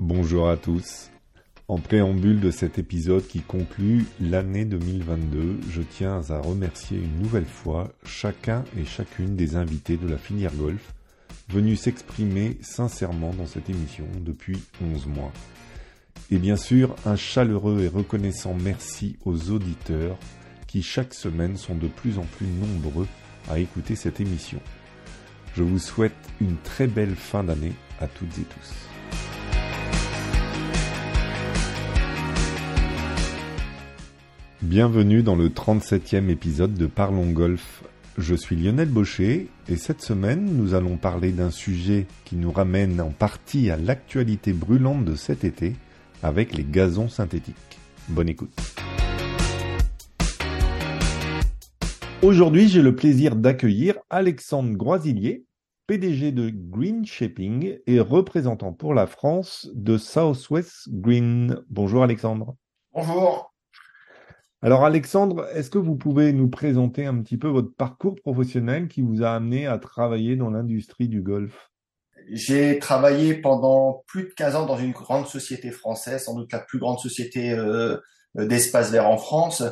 Bonjour à tous. En préambule de cet épisode qui conclut l'année 2022, je tiens à remercier une nouvelle fois chacun et chacune des invités de la filière golf venus s'exprimer sincèrement dans cette émission depuis 11 mois. Et bien sûr, un chaleureux et reconnaissant merci aux auditeurs qui chaque semaine sont de plus en plus nombreux à écouter cette émission. Je vous souhaite une très belle fin d'année à toutes et tous. Bienvenue dans le 37e épisode de Parlons Golf. Je suis Lionel Baucher et cette semaine nous allons parler d'un sujet qui nous ramène en partie à l'actualité brûlante de cet été avec les gazons synthétiques. Bonne écoute. Aujourd'hui, j'ai le plaisir d'accueillir Alexandre Groisillier, PDG de Green Shaping et représentant pour la France de Southwest Green. Bonjour Alexandre. Bonjour. Alors Alexandre, est-ce que vous pouvez nous présenter un petit peu votre parcours professionnel qui vous a amené à travailler dans l'industrie du golf? J'ai travaillé pendant plus de 15 ans dans une grande société française, sans doute la plus grande société euh, d'espace vert en France,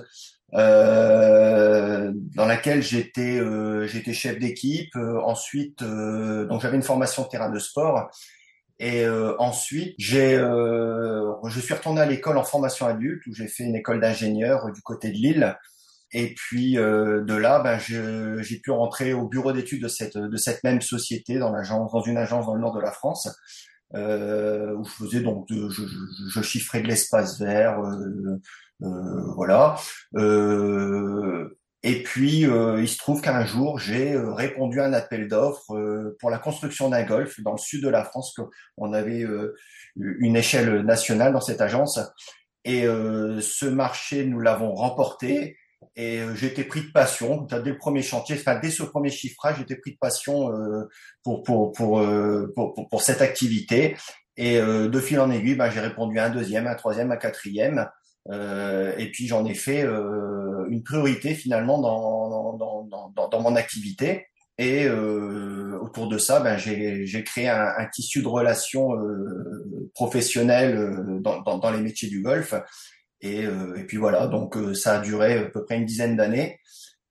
euh, dans laquelle j'étais euh, chef d'équipe. Ensuite, donc j'avais une formation terrain de sport et euh, ensuite, j'ai, euh, je suis retourné à l'école en formation adulte où j'ai fait une école d'ingénieur du côté de Lille. Et puis euh, de là, ben, j'ai pu rentrer au bureau d'études de cette, de cette même société dans, l'agence, dans une agence dans le nord de la France. Euh, où je faisais donc de, je, je, je chiffrais de l'espace vert, euh, euh, voilà. Euh, et puis, euh, il se trouve qu'un jour, j'ai euh, répondu à un appel d'offres euh, pour la construction d'un golf dans le sud de la France. On avait une échelle nationale dans cette agence. Et ce marché, nous l'avons remporté. Et j'étais pris de passion. Dès le premier chantier, enfin, dès ce premier chiffrage, j'étais pris de passion pour, pour, pour, pour, pour, cette activité. Et de fil en aiguille, ben, j'ai répondu à un deuxième, un troisième, un quatrième. Euh, et puis j'en ai fait euh, une priorité finalement dans, dans, dans, dans, mon activité. Et euh, autour de ça, ben, j'ai créé un, un, tissu de relations euh, professionnelles euh, dans, dans, dans, les métiers du golf. Et, et puis voilà, donc ça a duré à peu près une dizaine d'années.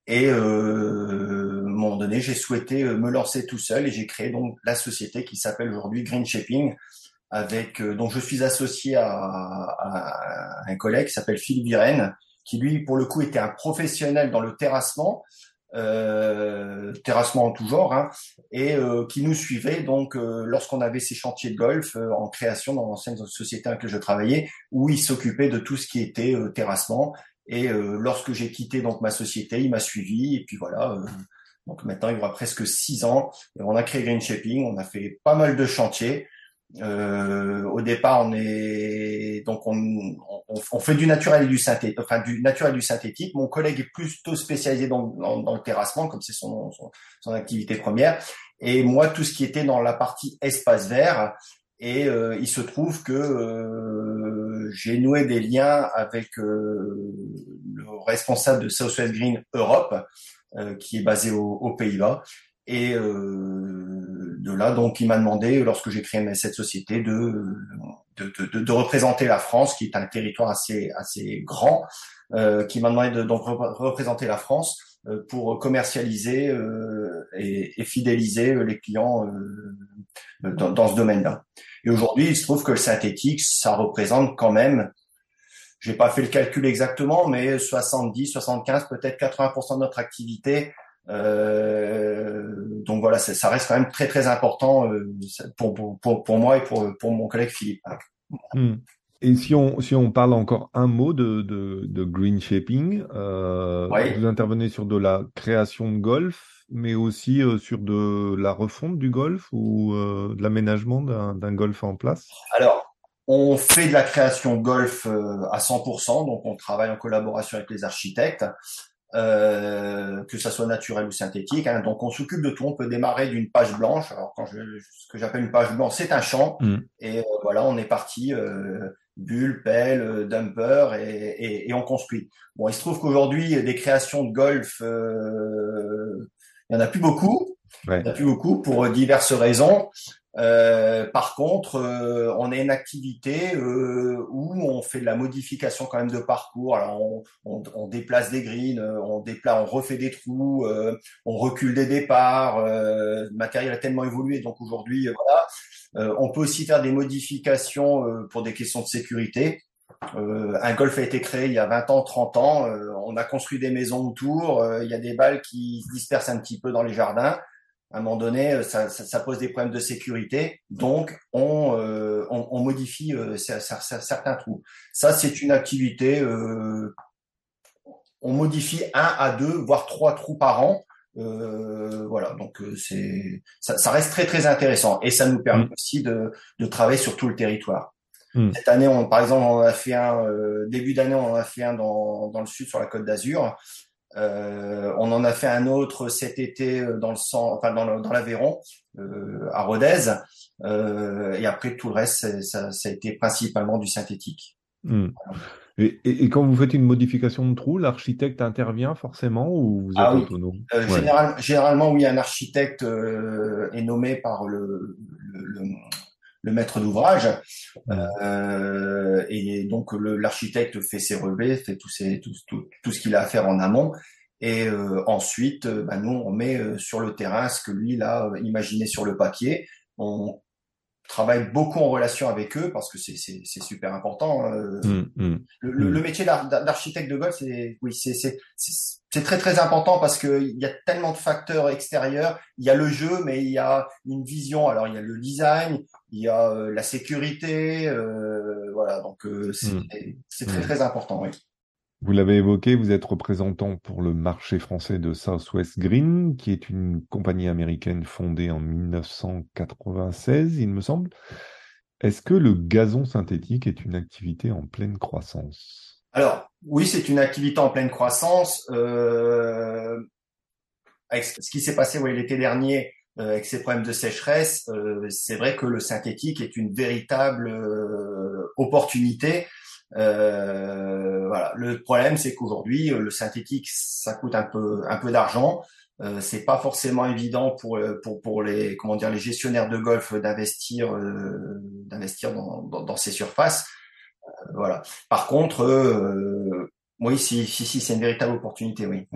Et à un moment donné, j'ai souhaité me lancer tout seul et j'ai créé donc la société qui s'appelle aujourd'hui Green Shaping, avec euh, dont je suis associé à, un collègue qui s'appelle Philippe Virène, qui lui pour le coup était un professionnel dans le terrassement, euh, terrassement en tout genre, hein, et euh, qui nous suivait donc euh, lorsqu'on avait ces chantiers de golf euh, en création dans l'ancienne société avec laquelle je travaillais, où il s'occupait de tout ce qui était terrassement. Et lorsque j'ai quitté donc ma société, il m'a suivi et puis voilà. donc maintenant, il y aura presque six ans, on a créé Green Shaping, on a fait pas mal de chantiers. Euh, au départ, on est donc on, on, on, fait du naturel et du synthétique, enfin du naturel et du synthétique. Mon collègue est plutôt spécialisé dans, dans, le terrassement, comme c'est son, son, son, activité première, et moi tout ce qui était dans la partie espace vert. Et euh, il se trouve que euh, j'ai noué des liens avec euh, le responsable de Southwest Green Europe, euh, qui est basé aux Pays-Bas, et euh, de là, donc, il m'a demandé, lorsque j'ai créé cette société, de, de, représenter la France, qui est un territoire assez, assez grand, euh, qui m'a demandé de donc représenter la France euh, pour commercialiser euh, et, fidéliser les clients euh, dans, dans, ce domaine-là. Et aujourd'hui, il se trouve que le synthétique, ça représente quand même, j'ai pas fait le calcul exactement, mais 70, 75, peut-être 80% de notre activité donc voilà, ça reste quand même très très important euh, pour, pour, pour, moi et pour, pour mon collègue Philippe. Hmm. Et si on, si on parle encore un mot de, de, de green shaping, euh, vous intervenez sur de la création de golf, mais aussi euh, sur de la refonte du golf ou euh, de l'aménagement d'un golf en place? Alors, on fait de la création golf à 100%, donc on travaille en collaboration avec les architectes. Euh, que ça soit naturel ou synthétique. Hein. Donc on s'occupe de tout. On peut démarrer d'une page blanche. Alors quand je, ce que j'appelle une page blanche, c'est un champ. Mm. Et euh, voilà, on est parti. Euh, bulle, pelle, euh, dumper et, et, et, on construit. Bon, il se trouve qu'aujourd'hui des créations de golf, il y en a plus beaucoup. Ouais. Il y en a plus beaucoup pour diverses raisons. Euh, par contre, euh, on a une activité euh, où on fait de la modification quand même de parcours. Alors, on, on, on déplace des greens, on déplace, on refait des trous, on recule des départs. le matériel a tellement évolué, donc aujourd'hui, voilà. on peut aussi faire des modifications pour des questions de sécurité. un golf a été créé il y a 20 ans, 30 ans. on a construit des maisons autour. il y a des balles qui se dispersent un petit peu dans les jardins à un moment donné, euh, ça, ça, ça, pose des problèmes de sécurité, donc on, euh, on, on, modifie euh, certains trous. Ça, c'est une activité, euh, on modifie un à deux, voire trois trous par an. Voilà, donc c'est ça, ça, reste très très intéressant et ça nous permet mmh. aussi de, de travailler sur tout le territoire. Mmh. Cette année, on, par exemple, on a fait un début d'année, on en a fait un dans, dans le sud sur la Côte d'Azur. Euh, on en a fait un autre cet été euh, dans le enfin dans, l'Aveyron, euh, à Rodez. et après tout le reste, ça, ça, a été principalement du synthétique. Hmm. Et, et, quand vous faites une modification de trou, l'architecte intervient forcément ou vous êtes ah autonome? Généralement, oui, un architecte est nommé par le, le, le maître d'ouvrage. Euh, et donc l'architecte fait ses relevés, fait tout, ses, tout, tout, tout ce qu'il a à faire en amont. Et euh, ensuite, euh, bah, nous, on met sur le terrain ce que lui, il a imaginé sur le papier. On travaille beaucoup en relation avec eux parce que c'est super important. Hein, mmh, mmh, le, mmh. le, métier d'architecte de golf, c'est oui, c'est très très important parce que il y a tellement de facteurs extérieurs. Il y a le jeu, mais il y a une vision. Alors il y a le design, il y a euh, la sécurité, euh, voilà. Donc euh, c'est très très important. Oui. Vous l'avez évoqué, vous êtes représentant pour le marché français de Southwest Green, qui est une compagnie américaine fondée en 1996, il me semble. Est-ce que le gazon synthétique est une activité en pleine croissance? Alors, oui, c'est une activité en pleine croissance. Euh, avec ce qui s'est passé l'été dernier, euh, avec ces problèmes de sécheresse, euh, c'est vrai que le synthétique est une véritable opportunité euh, voilà. Le problème, c'est qu'aujourd'hui, euh, le synthétique, ça coûte un peu, un peu d'argent. Euh, c'est pas forcément évident pour, euh, pour, pour les, comment dire, les gestionnaires de golf d'investir, euh, d'investir dans, dans, ces surfaces. voilà. Par contre, oui, si, si, si, c'est une véritable opportunité, oui.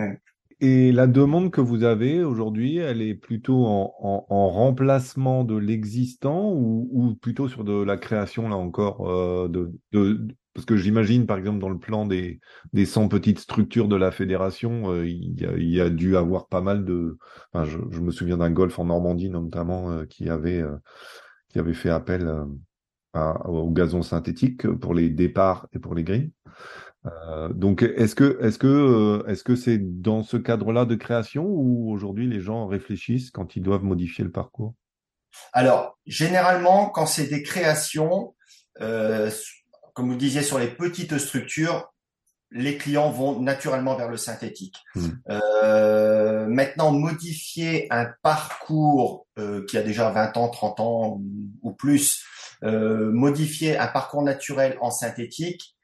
Et la demande que vous avez aujourd'hui, elle est plutôt en, en, en remplacement de l'existant ou, ou, plutôt sur de la création, là encore, euh, de, de, parce que j'imagine, par exemple, dans le plan des, des 100 petites structures de la fédération, euh, il, y a, y dû avoir pas mal de... Enfin, je, me souviens d'un golf en Normandie, notamment, euh, qui, avait, euh, qui avait fait appel au gazon synthétique pour les départs et pour les greens. donc, est-ce que est-ce que est-ce que c'est dans ce cadre-là de création ou aujourd'hui les gens réfléchissent quand ils doivent modifier le parcours? Alors, généralement, quand c'est des créations, comme vous disiez, sur les petites structures, les clients vont naturellement vers le synthétique. Hmm. Euh, maintenant, modifier un parcours euh, qui a déjà 20 ans, 30 ans ou, plus, euh, modifier un parcours naturel en synthétique,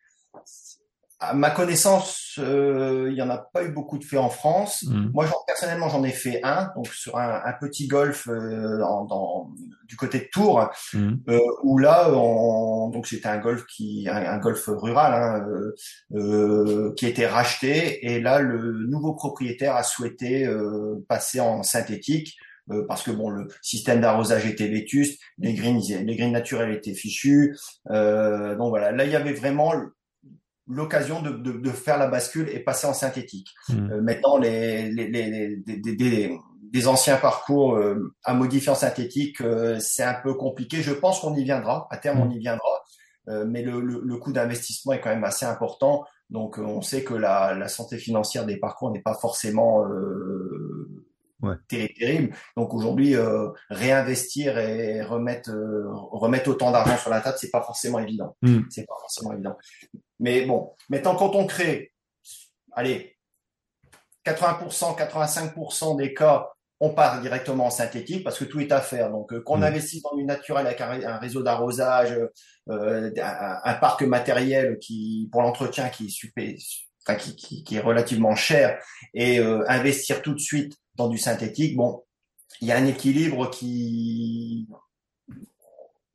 à ma connaissance, euh, il y en a pas eu beaucoup de faits en France. Mmh. Moi, personnellement, j'en ai fait un, donc sur un, un petit golf euh, dans, du côté de Tours, mmh. euh, où là, on, donc c'était un golf qui, un, golf rural, hein, euh, qui était racheté, et là, le nouveau propriétaire a souhaité passer en synthétique. parce que bon, le système d'arrosage était vétuste, les greens, les greens naturels étaient fichus, donc voilà. Là, il y avait vraiment l'occasion de, de, de, faire la bascule et passer en synthétique. Mmh. Euh, maintenant, les, les, les, les des anciens parcours euh, à modifier en synthétique, euh, c'est un peu compliqué. Je pense qu'on y viendra. À terme, on mmh. y viendra. mais le, le, le coût d'investissement est quand même assez important. Donc, on sait que la, la santé financière des parcours n'est pas forcément ouais. terrible. Donc aujourd'hui, euh, réinvestir et remettre euh, remettre autant d'argent sur la table, c'est pas forcément évident. Mm. C'est pas forcément évident. Mais bon, maintenant quand on crée, allez, 80%, 85% des cas, on part directement en synthétique parce que tout est à faire. Donc, euh, qu'on mm. investisse dans du naturel avec un, réseau d'arrosage, euh, un, un, parc matériel qui, pour l'entretien, qui est super, enfin, qui, qui, qui, est relativement cher, et euh, investir tout de suite dans du synthétique, bon, il y a un équilibre qui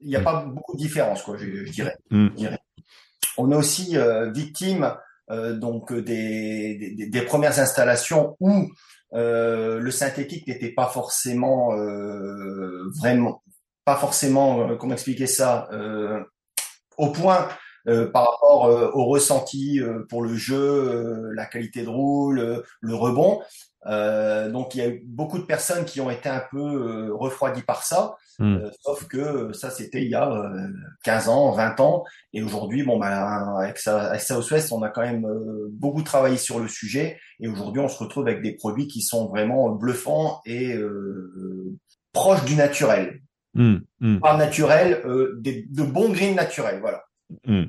il n'y a pas beaucoup de différence, quoi, je, dirais. Mm. On est aussi victime donc des, des, des, premières installations où le synthétique n'était pas forcément vraiment pas forcément comment expliquer ça au point euh, par rapport euh, au ressenti euh, pour le jeu, la qualité de roule, le rebond. donc il y a eu beaucoup de personnes qui ont été un peu refroidies par ça. Hmm. sauf que ça c'était il y a 15 ans, 20 ans, et aujourd'hui bon ben avec ça avec Southwest on a quand même beaucoup travaillé sur le sujet, et aujourd'hui on se retrouve avec des produits qui sont vraiment bluffants et proches du naturel. Hmm. Hmm. Pas naturel, de bons greens naturels, voilà. Hmm.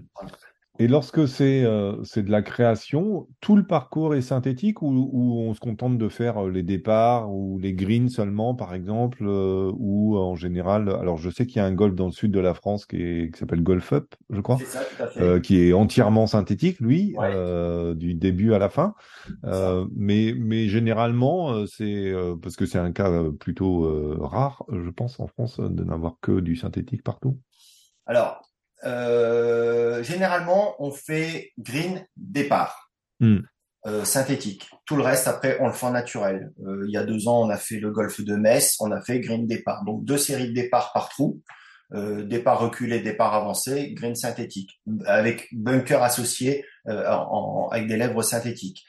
Et lorsque c'est euh, c'est de la création, tout le parcours est synthétique ou, on se contente de faire euh, les départs ou les greens seulement, par exemple, euh, ou en général, alors je sais qu'il y a un golf dans le sud de la France qui, qui s'appelle Golf Up, je crois, qui est entièrement synthétique, lui, du début à la fin. mais, mais généralement, c'est parce que c'est un cas plutôt rare, je pense, en France, de n'avoir que du synthétique partout. Alors, euh, généralement, on fait green départ, hmm. euh, synthétique. Tout le reste, après, on le fait en naturel. Euh, il y a deux ans, on a fait le golf de Metz, on a fait green départ. Donc, deux séries de départ par trou. départ reculé, départ avancé, green synthétique, avec bunker associé avec des lèvres synthétiques.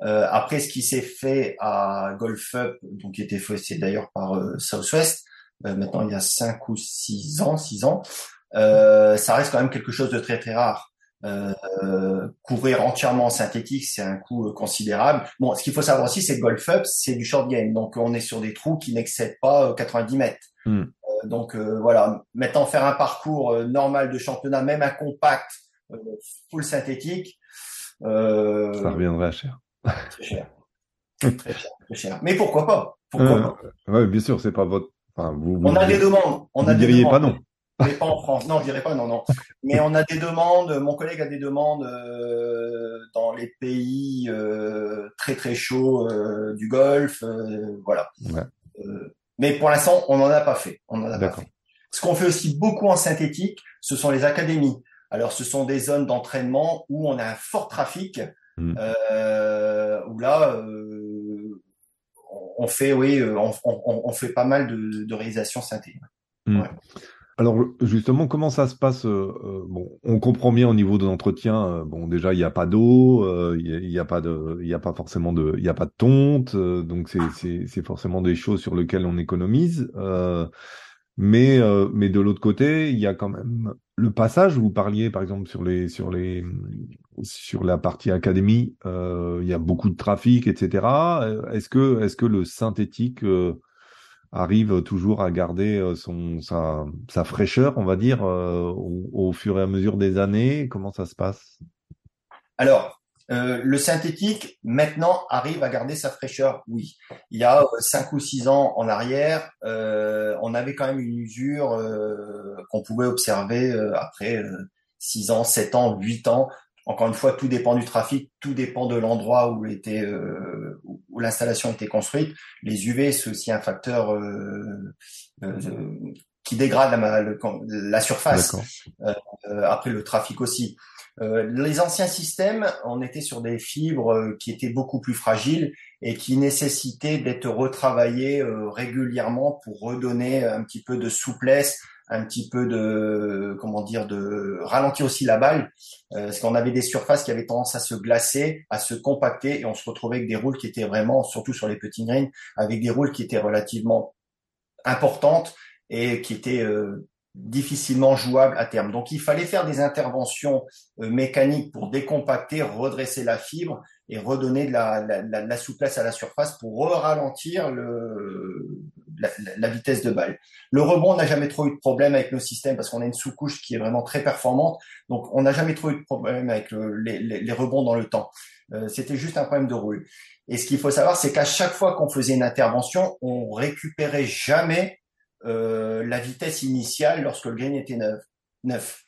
après, ce qui s'est fait à Golf Up, donc qui était fait d'ailleurs par Southwest, maintenant il y a cinq ou six ans, six ans, euh, ça reste quand même quelque chose de très très rare. Euh, couvrir entièrement en synthétique, c'est un coût considérable. Bon, ce qu'il faut savoir aussi, c'est que Golf Up, c'est du short game, donc on est sur des trous qui n'excèdent pas 90 euh, mètres. Euh, donc euh, voilà, maintenant faire un parcours normal de championnat, même un compact full synthétique, ça reviendrait à cher. Très cher. très cher, très cher. Mais pourquoi pas? Pourquoi pas? ouais, bien sûr, c'est pas votre. Enfin, vous, on a des demandes. On vous a diriez pas non mais pas en France. Non, je dirais pas non, non. Mais on a des demandes. Mon collègue a des demandes euh, dans les pays euh, très très chauds euh, du Golfe, euh, voilà. Euh, mais pour l'instant, on n'en a pas fait. On en a pas fait. Ce qu'on fait aussi beaucoup en synthétique, ce sont les académies. Alors, ce sont des zones d'entraînement où on a un fort trafic, mm. où là, on fait, oui, on, on, on, fait pas mal de, de réalisations synthé. Mm. Ouais. Alors justement, comment ça se passe euh, euh, Bon, on comprend bien au niveau de l'entretien. Euh, bon, déjà, il n'y a pas d'eau, il n'y a, pas de, il a pas forcément de, il a pas de tonte, donc c'est forcément des choses sur lesquelles on économise. mais mais de l'autre côté, il y a quand même le passage. Vous parliez par exemple sur les sur les sur la partie académie, il y a beaucoup de trafic, etc. Est-ce que est-ce que le synthétique arrive toujours à garder euh, sa fraîcheur, on va dire, euh, au, fur et à mesure des années Comment ça se passe? Alors, euh, le synthétique maintenant arrive à garder sa fraîcheur, oui. Il y a cinq ou six ans en arrière, on avait quand même une usure qu'on pouvait observer après six ans, sept ans, huit ans encore une fois, tout dépend du trafic, tout dépend de l'endroit où était euh, où l'installation était construite. Les UV, c'est aussi un facteur euh, euh, qui dégrade la, la surface. après le trafic aussi. les anciens systèmes, on était sur des fibres qui étaient beaucoup plus fragiles et qui nécessitaient d'être retravaillées régulièrement pour redonner un petit peu de souplesse un petit peu de comment dire de ralentir aussi la balle euh, parce qu'on avait des surfaces qui avaient tendance à se glacer, à se compacter et on se retrouvait avec des roules qui étaient vraiment surtout sur les petits greens avec des roules qui étaient relativement importantes et qui étaient euh, difficilement jouables à terme. Donc il fallait faire des interventions euh, mécaniques pour décompacter, redresser la fibre et redonner de la, la, la, souplesse à la surface pour ralentir le, la, vitesse de balle. Le rebond, on n'a jamais trop eu de problème avec nos systèmes parce qu'on a une sous-couche qui est vraiment très performante. Donc, on n'a jamais trop eu de problème avec les, les, rebonds dans le temps. Euh, C'était juste un problème de roule. Et ce qu'il faut savoir, c'est qu'à chaque fois qu'on faisait une intervention, on récupérait jamais euh, la vitesse initiale lorsque le green était neuf.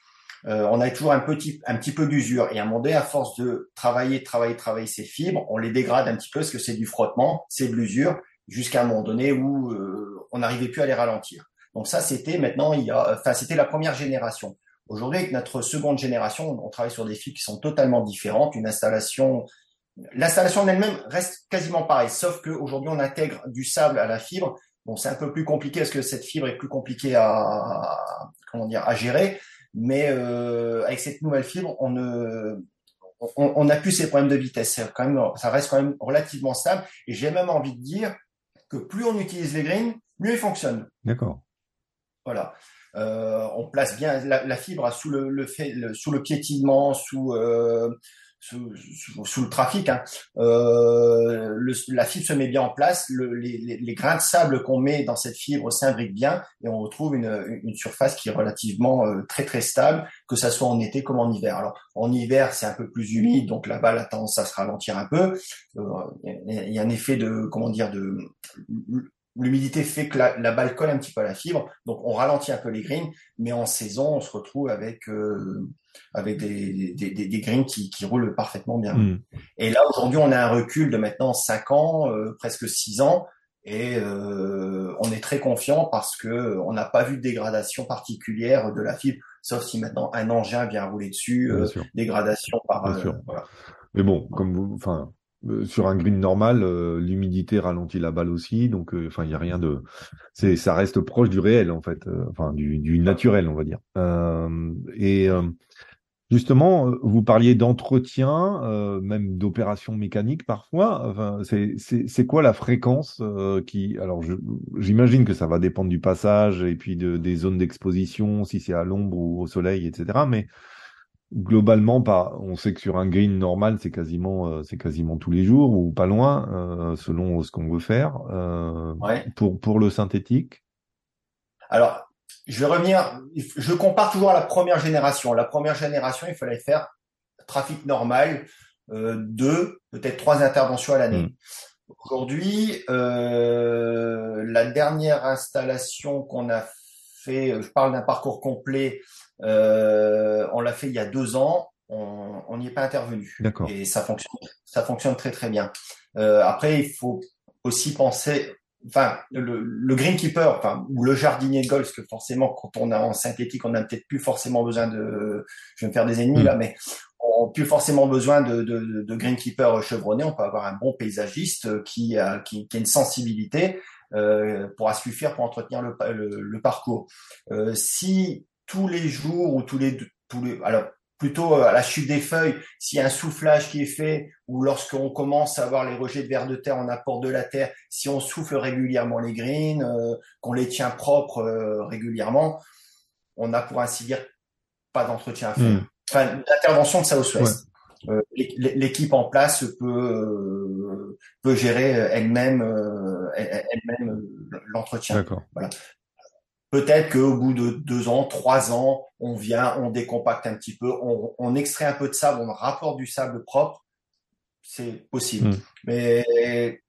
Euh, on a toujours un petit, un petit peu d'usure. Et à un moment donné, à force de travailler, travailler, travailler ces fibres, on les dégrade un petit peu parce que c'est du frottement, c'est de l'usure, jusqu'à un moment donné où euh, on n'arrivait plus à les ralentir. Donc ça, c'était maintenant, il y a, enfin, c'était la première génération. Aujourd'hui, avec notre seconde génération, on travaille sur des fibres qui sont totalement différentes. Une installation, l'installation en elle-même reste quasiment pareille, sauf qu'aujourd'hui, on intègre du sable à la fibre. Bon, c'est un peu plus compliqué parce que cette fibre est plus compliquée à, comment dire, à gérer. Mais euh, avec cette nouvelle fibre, on ne, on n'a plus ces problèmes de vitesse. Quand même, ça reste quand même relativement stable. Et j'ai même envie de dire que plus on utilise les greens, mieux ils fonctionnent. D'accord. Voilà. Euh, on place bien la, fibre sous le, le, fait, sous le piétinement, sous euh, sous, sous, le trafic. Hein. Euh, le, la fibre se met bien en place, le, les, les, grains de sable qu'on met dans cette fibre s'imbriquent bien et on retrouve une, une surface qui est relativement euh, très très stable, que ça soit en été comme en hiver. Alors en hiver c'est un peu plus humide, donc là-bas la tendance à se ralentir un peu. Euh, il y a un effet de comment dire de l'humidité fait que la, la, balle colle un petit peu à la fibre, donc on ralentit un peu les greens, mais en saison on se retrouve avec euh, avec des, des, des, des greens qui, qui, roulent parfaitement bien. Mm. Et là, aujourd'hui, on a un recul de maintenant 5 ans, euh, presque 6 ans, et euh, on est très confiant parce que on n'a pas vu de dégradation particulière de la fibre, sauf si maintenant un engin vient rouler dessus, euh, dégradation par. Euh, voilà. Mais bon, comme vous, enfin, sur un green normal, l'humidité ralentit la balle aussi, donc enfin il y a rien de, c'est ça reste proche du réel en fait, enfin du, du naturel on va dire. et Justement, euh, vous parliez d'entretien, euh, même d'opérations mécaniques parfois. Enfin, c'est quoi la fréquence euh, qui Alors, j'imagine que ça va dépendre du passage et puis de, des zones d'exposition, si c'est à l'ombre ou au soleil, etc. Mais globalement, pas. On sait que sur un green normal, c'est quasiment, c'est quasiment tous les jours ou pas loin, selon ce qu'on veut faire. Pour pour le synthétique. Alors, je vais revenir, je compare toujours à la première génération. La première génération, il fallait faire trafic normal, euh, deux, peut-être trois interventions à l'année. Mm. Aujourd'hui, euh, la dernière installation qu'on a fait, je parle d'un parcours complet, euh, on l'a fait il y a deux ans, on n'y est pas intervenu. Et ça fonctionne, ça fonctionne très très bien. Euh, après, il faut aussi penser, enfin le, le greenkeeper enfin ou le jardinier de golf que forcément quand on est en synthétique on n'a peut-être plus forcément besoin de je vais me faire des ennemis là mm. mais on n'a plus forcément besoin de, de, de greenkeeper chevronné on peut avoir un bon paysagiste qui a qui, qui a une sensibilité euh, pourra suffire pour entretenir le, le, le parcours euh, si tous les jours ou tous les tous les alors plutôt euh, à la chute des feuilles, s'il y a un soufflage qui est fait, ou lorsqu'on commence à avoir les rejets de vers de terre en apport de la terre, si on souffle régulièrement les greens, euh, qu'on les tient propres euh, régulièrement, on a pour ainsi dire pas d'entretien à faire. Hmm. Enfin, l'intervention de Southwest. Ouais. L'équipe en place peut peut gérer elle-même elle-même l'entretien. Voilà. Peut-être qu'au bout de deux ans, trois ans, on vient, on décompacte un petit peu, on, on extrait un peu de sable, on rapporte du sable propre. C'est possible. Hmm. Mais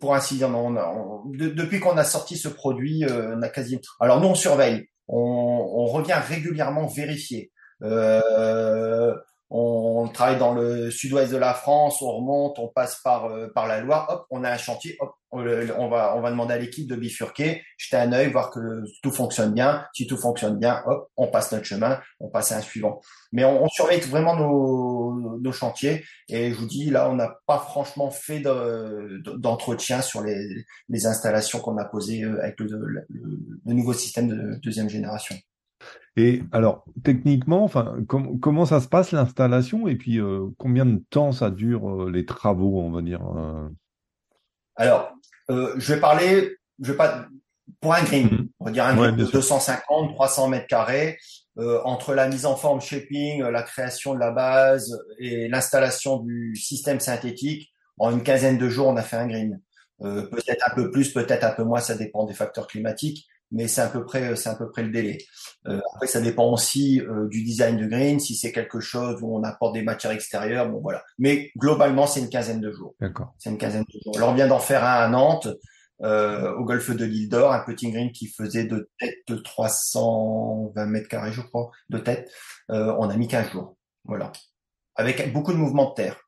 pour ainsi dire, on depuis qu'on a sorti ce produit, euh, on a quasi. Alors nous, on surveille. On, on revient régulièrement vérifier. Euh, on travaille dans le sud-ouest de la France, on remonte, on passe par euh, par la Loire, hop, on a un chantier, hop, on, va on va demander à l'équipe de bifurquer, jeter un œil, voir que tout fonctionne bien. Si tout fonctionne bien, hop, on passe notre chemin, on passe à un suivant. Mais on, surveille vraiment nos, nos chantiers et je vous dis là, on n'a pas franchement fait d'entretien sur les, les installations qu'on a posées euh, avec le, le nouveau système de deuxième génération. Et alors, techniquement, enfin, comment ça se passe l'installation? Et puis euh, combien de temps ça dure euh, les travaux, on va dire euh? Alors, je vais parler, je vais pas pour un green, mhm. on va dire un green de 250, 300 mètres carrés, entre la mise en forme shaping, la création de la base et l'installation du système synthétique, en une quinzaine de jours, on a fait un green. peut-être un peu plus, peut-être un peu moins, ça dépend des facteurs climatiques mais c'est à peu près c'est à peu près le délai. Euh, après, ça dépend aussi euh, du design de green. Si c'est quelque chose où on apporte des matières extérieures, bon voilà. Mais globalement, c'est une quinzaine de jours. D'accord. C'est une quinzaine de jours. Alors, on vient d'en faire un à Nantes, euh, au golfe de l'île d'Or, un petit green qui faisait de tête de 320 mètres carrés, je crois, de tête. Euh, on a mis 15 jours. Voilà. Avec beaucoup de mouvements de terre.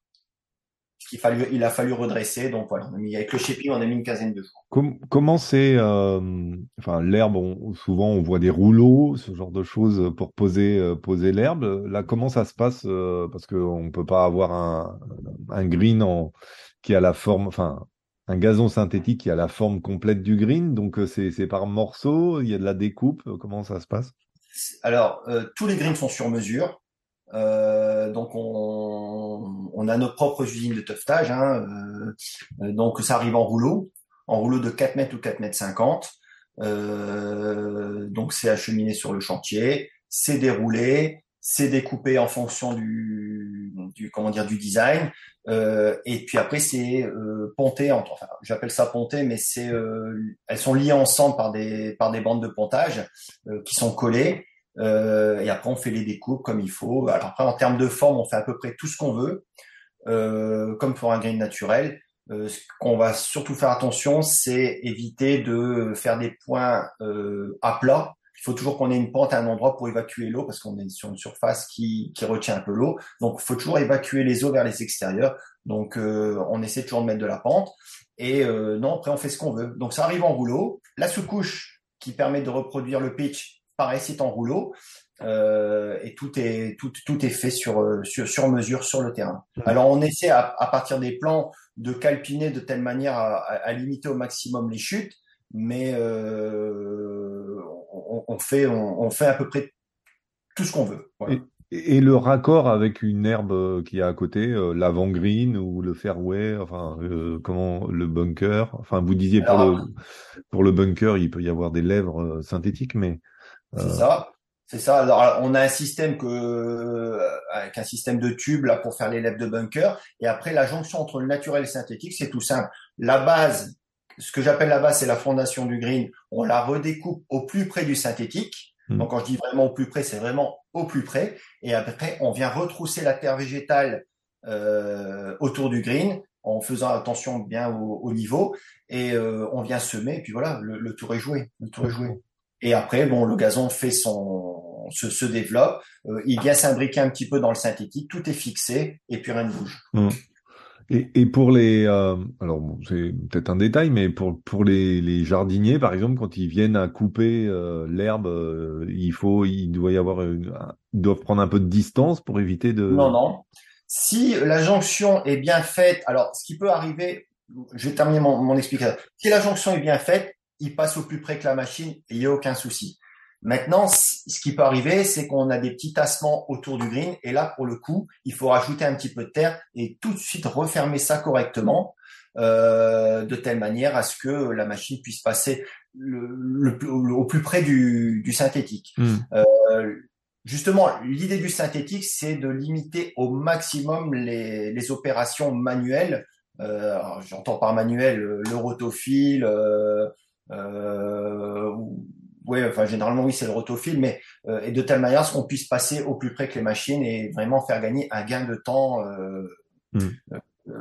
Qu'il fallu, il a fallu redresser. Donc voilà, avec le shaping, on a mis une quinzaine de jours. comment c'est, euh, enfin l'herbe, souvent on voit des rouleaux, ce genre de choses pour poser euh, poser l'herbe. Là, comment ça se passe euh, Parce qu'on peut pas avoir un, un green en, qui a la forme, enfin un gazon synthétique qui a la forme complète du green. Donc c'est par morceaux, il y a de la découpe. Comment ça se passe? Alors tous les greens sont sur mesure. Euh, donc on, on, a nos propres usines de tuftage, hein, euh, donc ça arrive en rouleau, en rouleau de 4 mètres ou 4 mètres 50. Euh, donc c'est acheminé sur le chantier, c'est déroulé, c'est découpé en fonction du, du comment dire du design, euh, et puis après c'est euh, ponté entre, enfin j'appelle ça ponté, mais c'est euh, elles sont liées ensemble par des par des bandes de pontage qui sont collées euh, et après, on fait les découpes comme il faut. Alors après, en termes de forme, on fait à peu près tout ce qu'on veut, euh, comme pour un grain naturel. Euh, ce qu'on va surtout faire attention, c'est éviter de faire des points euh, à plat. Il faut toujours qu'on ait une pente à un endroit pour évacuer l'eau, parce qu'on est sur une surface qui, qui retient un peu l'eau. Donc, il faut toujours évacuer les eaux vers les extérieurs. Donc, euh, on essaie toujours de mettre de la pente. Et non, après, on fait ce qu'on veut. Donc, ça arrive en rouleau. La sous-couche qui permet de reproduire le pitch, pareil, c'est en rouleau. Euh, et tout est tout, tout est fait sur, euh, sur, sur mesure sur le terrain. Alors on essaie à, à, partir des plans de calpiner de telle manière à, à, limiter au maximum les chutes, mais euh, on, on, fait on, on, fait à peu près tout ce qu'on veut. Voilà. Et, et, le raccord avec une herbe qui est à côté, l'avant green ou le fairway, enfin euh, comment le bunker. Enfin vous disiez pour le pour le bunker il peut y avoir des lèvres synthétiques, mais c'est euh. ça. C'est ça. Alors, on a un système que, euh, avec un système de tubes là pour faire les lèvres de bunker. Et après, la jonction entre le naturel et le synthétique, c'est tout simple. La base, ce que j'appelle la base, c'est la fondation du green. On la redécoupe au plus près du synthétique. Mmh. Donc, quand je dis vraiment au plus près, c'est vraiment au plus près. Et après, on vient retrousser la terre végétale euh, autour du green en faisant attention bien au, au niveau. Et euh, on vient semer. Et puis voilà, le, le tour est joué. Le tour est joué. Et après, bon, le gazon fait son, se, se développe, euh, il vient s'imbriquer un petit peu dans le synthétique, tout est fixé et puis rien ne bouge. Mmh. Et, et, pour les, euh, alors bon, c'est peut-être un détail, mais pour pour les, les, jardiniers, par exemple, quand ils viennent à couper euh, l'herbe, euh, il faut, il doit y avoir, une, ils doivent prendre un peu de distance pour éviter de. Non, non. Si la jonction est bien faite, alors ce qui peut arriver, je vais terminer mon, mon explication. Si la jonction est bien faite, il passe au plus près que la machine et il n'y a aucun souci. Maintenant, ce qui peut arriver, c'est qu'on a des petits tassements autour du green et là, pour le coup, il faut rajouter un petit peu de terre et tout de suite refermer ça correctement euh, de telle manière à ce que la machine puisse passer le, le, au plus près du, du synthétique. Mmh. Euh, justement, l'idée du synthétique, c'est de limiter au maximum les, les opérations manuelles. Euh, J'entends par manuel le rotophile, euh, oui, enfin généralement oui c'est le rotophile, mais euh, et de telle manière qu'on puisse passer au plus près que les machines et vraiment faire gagner un gain de temps euh, mm. euh,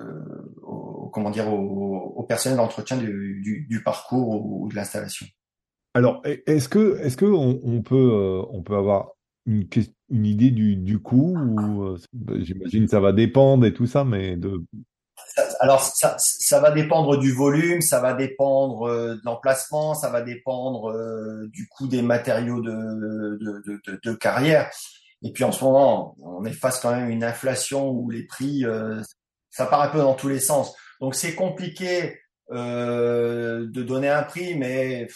au, comment dire au, au personnel d'entretien du, du, du, parcours ou, de l'installation. Alors est-ce que est-ce que on, on peut on peut avoir une, une idée du, du coût j'imagine ça va dépendre et tout ça, mais de alors ça, va dépendre du volume, ça va dépendre euh, de l'emplacement, ça va dépendre euh, du coût des matériaux de, carrière. Et puis en ce moment, on est face quand même à une inflation où les prix, euh, ça part un peu dans tous les sens. Donc c'est compliqué de donner un prix, mais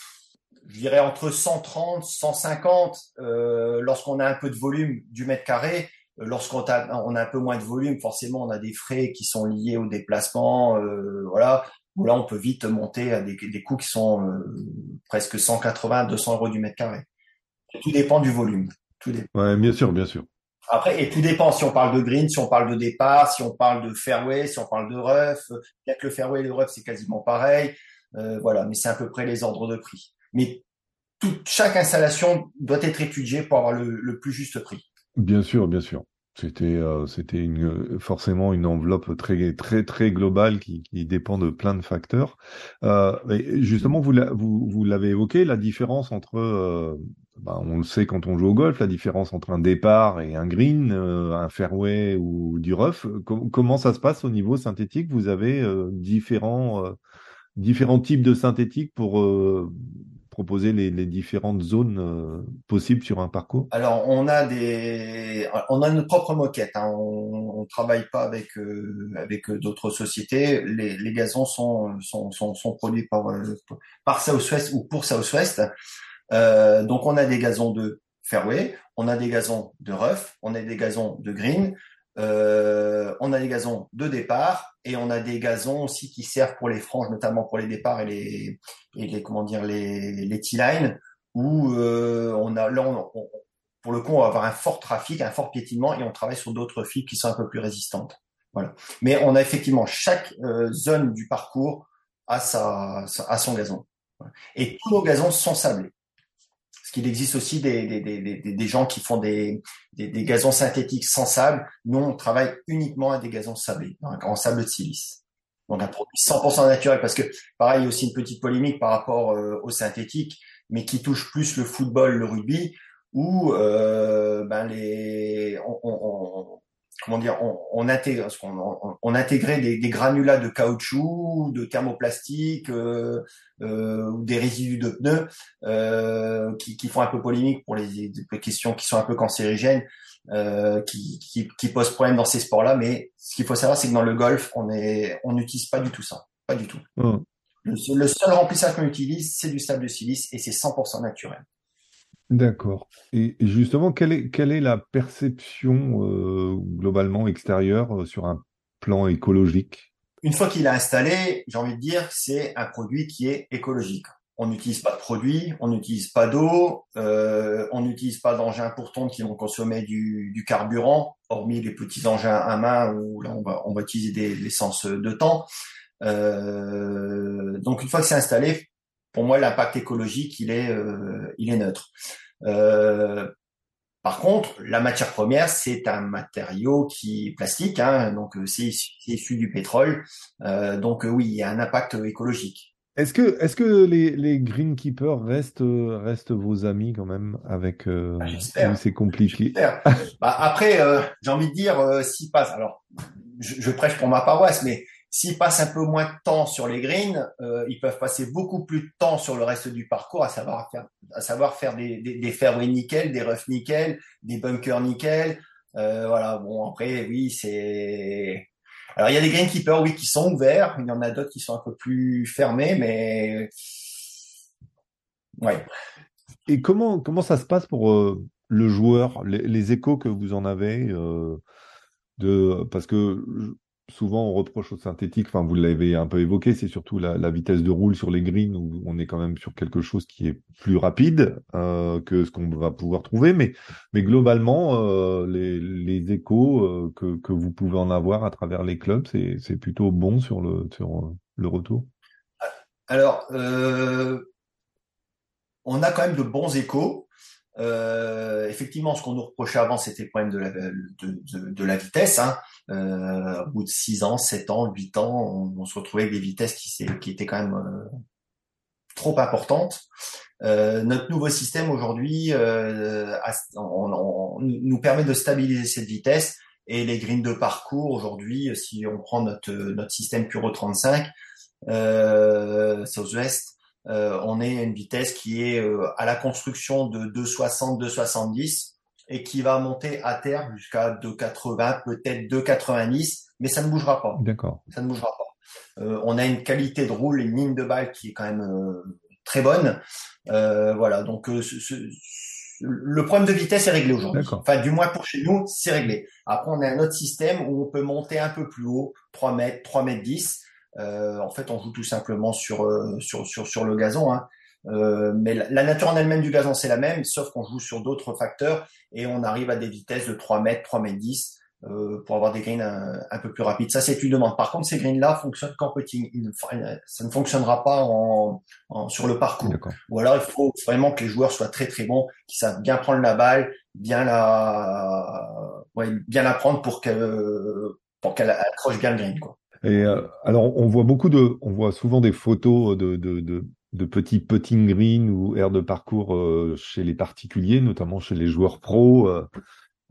je dirais entre 130, 150 euh, lorsqu'on a un peu de volume du mètre carré Lorsqu'on a, on a un peu moins de volume, forcément, on a des frais qui sont liés au déplacement, euh, voilà. Où là, on peut vite monter à des, des coûts qui sont euh, presque 180, 200 euros du mètre carré. Tout dépend du volume. Tout dépend. Ouais, bien sûr, bien sûr. Après, et tout dépend si on parle de green, si on parle de départ, si on parle de fairway, si on parle de rough. Bien que le fairway et le rough, c'est quasiment pareil. Euh, voilà, mais c'est à peu près les ordres de prix. Mais toute, chaque installation doit être étudiée pour avoir le, le plus juste prix. Bien sûr, bien sûr. C'était euh, c'était une forcément une enveloppe très très très globale qui, qui dépend de plein de facteurs. Euh, justement, vous vous, vous l'avez évoqué, la différence entre euh, bah, on le sait quand on joue au golf, la différence entre un départ et un green, euh, un fairway ou du rough. comment ça se passe au niveau synthétique? Vous avez euh, différents différents types de synthétiques pour proposer les, différentes zones euh, possibles sur un parcours? Alors, on a des, on a notre propre moquette. Hein. On, ne travaille pas avec euh, avec d'autres sociétés. Les, les, gazons sont sont, sont, produits par par Southwest ou pour Southwest. Euh, donc, on a des gazons de fairway, on a des gazons de rough, on a des gazons de green. Euh, on a des gazons de départ et on a des gazons aussi qui servent pour les franges, notamment pour les départs et les, les comment dire les, les T-line où euh, on a là pour le coup on va avoir un fort trafic, un fort piétinement et on travaille sur d'autres fibres qui sont un peu plus résistantes. Voilà. Mais on a effectivement chaque euh, zone du parcours à sa, à son gazon. Et tous nos gazons sont sablés. Parce qu'il existe aussi des, des, des, des, gens qui font des, des, gazons synthétiques sans sable. Nous, on travaille uniquement à des gazons sablés, en sable de silice. Donc un produit 100% naturel, parce que pareil, il y a aussi une petite polémique par rapport euh, au synthétique, mais qui touche plus le football, le rugby, où euh, ben les, on, on, comment dire, on, on intègre, on, on, intégrait des, des, granulats de caoutchouc, de thermoplastique, euh, euh, ou des résidus de pneus, euh, qui, qui, font un peu polémique pour les, les questions qui sont un peu cancérigènes, euh, qui, qui, qui, posent problème dans ces sports-là. Mais ce qu'il faut savoir, c'est que dans le golf, on est, on n'utilise pas du tout ça, pas du tout. Mmh. Le, le, seul remplissage qu'on utilise, c'est du sable de silice et c'est 100% naturel. D'accord. Et justement, quelle est, la perception euh, globalement extérieure euh, sur un plan écologique? Une fois qu'il est installé, j'ai envie de dire c'est un produit qui est écologique. On n'utilise pas de produits, on n'utilise pas d'eau, euh, on n'utilise pas d'engins pour qui vont consommer du, carburant, hormis les petits engins à main où là on va, on utiliser des l'essence de temps. Donc une fois que c'est installé, pour moi, l'impact écologique, il est, euh, il est neutre. Euh, par contre, la matière première, c'est un matériau qui est plastique, hein, donc euh, c'est issu du pétrole. donc oui, il y a un impact écologique. Est-ce que, est-ce que les, les greenkeepers restent, restent vos amis quand même avec bah, J'espère. C'est compliqué? bah, après, j'ai envie de dire, s'ils passent. Alors, je, je, prêche pour ma paroisse, mais S'ils passent un peu moins de temps sur les greens, euh, ils peuvent passer beaucoup plus de temps sur le reste du parcours, à savoir faire, à savoir faire des, des, fairways nickel, des roughs nickel, des bunkers nickel. Euh, voilà. Bon, après, oui, c'est. Alors, il y a des greenkeepers, oui, qui sont ouverts. Il y en a d'autres qui sont un peu plus fermés, mais ouais. Et comment comment ça se passe pour euh, le joueur, les, les, échos que vous en avez de parce que souvent on reproche au synthétique, enfin vous l'avez un peu évoqué, c'est surtout la, vitesse de roule sur les greens où on est quand même sur quelque chose qui est plus rapide euh, que ce qu'on va pouvoir trouver, mais, mais globalement euh, les, les, échos euh, que, que, vous pouvez en avoir à travers les clubs, c'est plutôt bon sur le, sur le retour. Alors, on a quand même de bons échos. Euh, effectivement, ce qu'on nous reprochait avant, c'était le problème de la, de, la vitesse. Hein. Euh, au bout de 6 ans, 7 ans, 8 ans, on, on se retrouvait avec des vitesses qui, étaient quand même euh, trop importantes. Euh, notre nouveau système aujourd'hui euh, nous permet de stabiliser cette vitesse et les greens de parcours aujourd'hui, si on prend notre, notre système Puro 35, euh, Southwest, euh, on est à une vitesse qui est euh, à la construction de 2,60, 2,70 et qui va monter à terre jusqu'à 2,80, peut-être 2,90, mais ça ne bougera pas. D'accord. Ça ne bougera pas. Euh, on a une qualité de roule, une ligne de balle qui est quand même très bonne. voilà, donc le problème de vitesse est réglé aujourd'hui. Enfin, du moins pour chez nous, c'est réglé. Après, on a un autre système où on peut monter un peu plus haut, 3 mètres, 3 mètres 10. Euh, en fait, on joue tout simplement sur euh, sur sur, sur le gazon. Hein. Euh, mais la, nature en elle-même du gazon, c'est la même, sauf qu'on joue sur d'autres facteurs et on arrive à des vitesses de 3 mètres, 3 mètres 10. euh, pour avoir des greens un, peu plus rapides. Ça, c'est une demande. Par contre, ces greens-là fonctionnent qu'en putting. Ça ne fonctionnera pas en, sur le parcours. Ou alors, il faut vraiment que les joueurs soient très très bons, qui savent bien prendre la balle, bien la, ouais, bien la prendre pour qu'elle pour qu'elle accroche bien le green. Quoi. Et euh, alors, on voit beaucoup de, on voit souvent des photos de, de, de, de petits putting green ou aires de parcours euh, chez les particuliers, notamment chez les joueurs pros.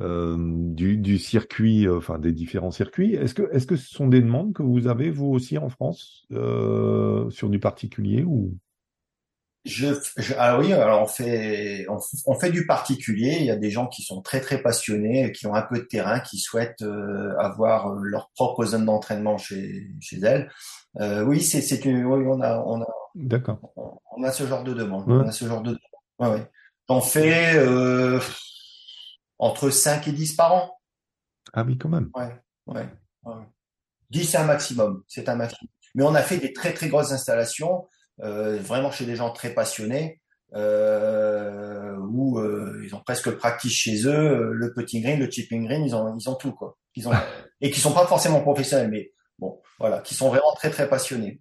Euh, du, du, circuit, euh, enfin des différents circuits. Est-ce que, est-ce que ce sont des demandes que vous avez vous aussi en France euh, sur du particulier ou? Je, je, ah oui, alors on fait, on, on, fait du particulier. Il y a des gens qui sont très très passionnés, qui ont un peu de terrain, qui souhaitent euh, avoir leur propre zone d'entraînement chez chez elles. Euh, oui, c'est c'est une, oui, on a on a, d'accord, on, a ce genre de demande. On a ce genre de, ouais, ouais. On fait euh, entre 5 et 10 par an. Ah oui, quand même. Ouais, ouais. ouais. 10 c'est un maximum, c'est un maximum. Mais on a fait des très très grosses installations, euh, vraiment chez des gens très passionnés, euh, où euh, ils ont presque practice chez eux, euh, le putting green, le chipping green, ils ont ils ont tout quoi. Ils ont et qui sont pas forcément professionnels, mais bon, voilà, qui sont vraiment très très passionnés.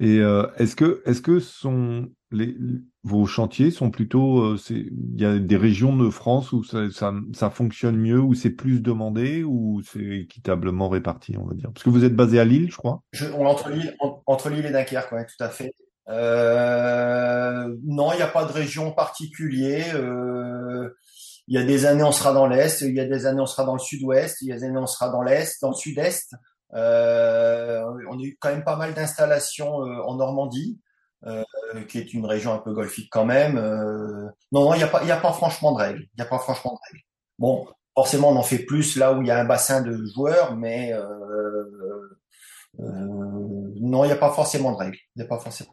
Et euh, est-ce que est-ce que sont les vos chantiers sont plutôt euh, il y a des régions de France où ça, ça, ça fonctionne mieux où c'est plus demandé ou c'est équitablement réparti on va dire? Parce que vous êtes basé à Lille je crois. Je, on entre Lille entre Lille et Dunkerque ouais tout à fait. Euh, non il n'y a pas de région particulière. Euh, il y a des années on sera dans l'est, il y a des années on sera dans le sud-ouest, il y a des années on sera dans l'est, dans le sud-est. Euh, on a eu quand même pas mal d'installations euh, en Normandie, euh, qui est une région un peu golfique quand même. non, non, il n'y a pas, il a pas franchement de règles. Il n'y a pas franchement de règles. Bon, forcément, on en fait plus là où il y a un bassin de joueurs, mais non, il n'y a pas forcément de règles. Il a pas forcément.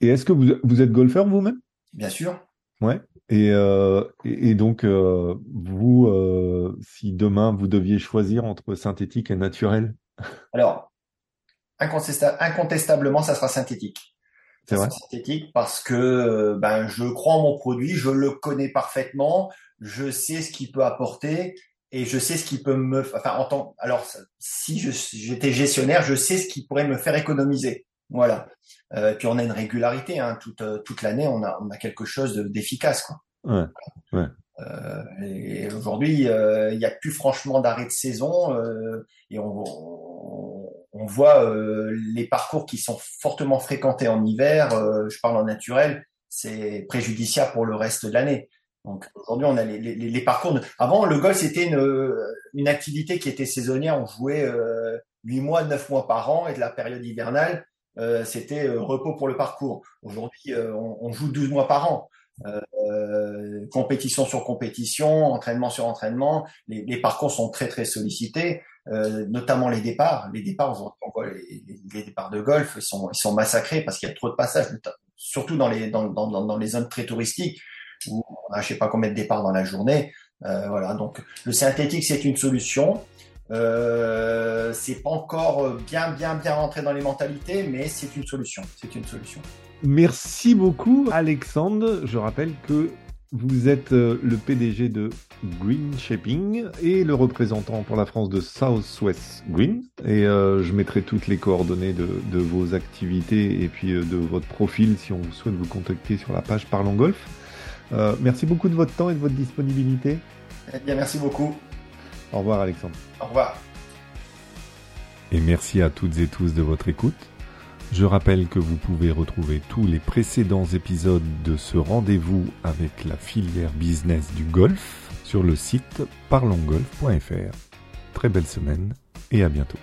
Et est-ce que vous, vous êtes golfeur vous-même? Bien sûr. Ouais. Et, euh, et, donc, euh, vous, euh, si demain vous deviez choisir entre synthétique et naturel? Alors, incontestablement, ça sera synthétique. C'est vrai. Synthétique parce que ben je crois en mon produit, je le connais parfaitement, je sais ce qu'il peut apporter et je sais ce qui peut me enfin en tant alors si j'étais gestionnaire, je sais ce qui pourrait me faire économiser. Voilà. Euh, puis on a une régularité hein, toute toute l'année, on a on a quelque chose d'efficace quoi. Ouais. Ouais. Euh, et aujourd'hui, euh, il n'y a plus franchement d'arrêt de saison euh, et on, on, voit euh, les parcours qui sont fortement fréquentés en hiver. Euh, je parle en naturel, c'est préjudiciable pour le reste de l'année. Donc aujourd'hui, on a les, les, les, parcours. Avant, le golf c'était une, une activité qui était saisonnière. On jouait euh, 8 mois, 9 mois par an et de la période hivernale, c'était repos pour le parcours. Aujourd'hui, on, on, joue 12 mois par an. Euh, compétition sur compétition, entraînement sur entraînement. Les, les parcours sont très très sollicités, euh, notamment les départs. Les départs, les, départs de golf, sont, massacrés parce qu'il y a trop de passages, surtout dans les zones très touristiques où on a je sais pas combien de départs dans la journée. Euh, voilà, donc le synthétique c'est une solution. Euh, c'est pas encore bien bien bien rentré dans les mentalités, mais c'est une solution. C'est une solution. Merci beaucoup, Alexandre. Je rappelle que vous êtes euh, le PDG de Green Shaping et le représentant pour la France de Southwest Green. Et euh, je mettrai toutes les coordonnées de, de, vos activités et puis euh, de votre profil si on souhaite vous contacter sur la page Parlons Golf. Euh, merci beaucoup de votre temps et de votre disponibilité. Eh bien, merci beaucoup. Au revoir, Alexandre. Au revoir. Et merci à toutes et tous de votre écoute. Je rappelle que vous pouvez retrouver tous les précédents épisodes de ce rendez-vous avec la filière business du golf sur le site parlongolf.fr. Très belle semaine et à bientôt.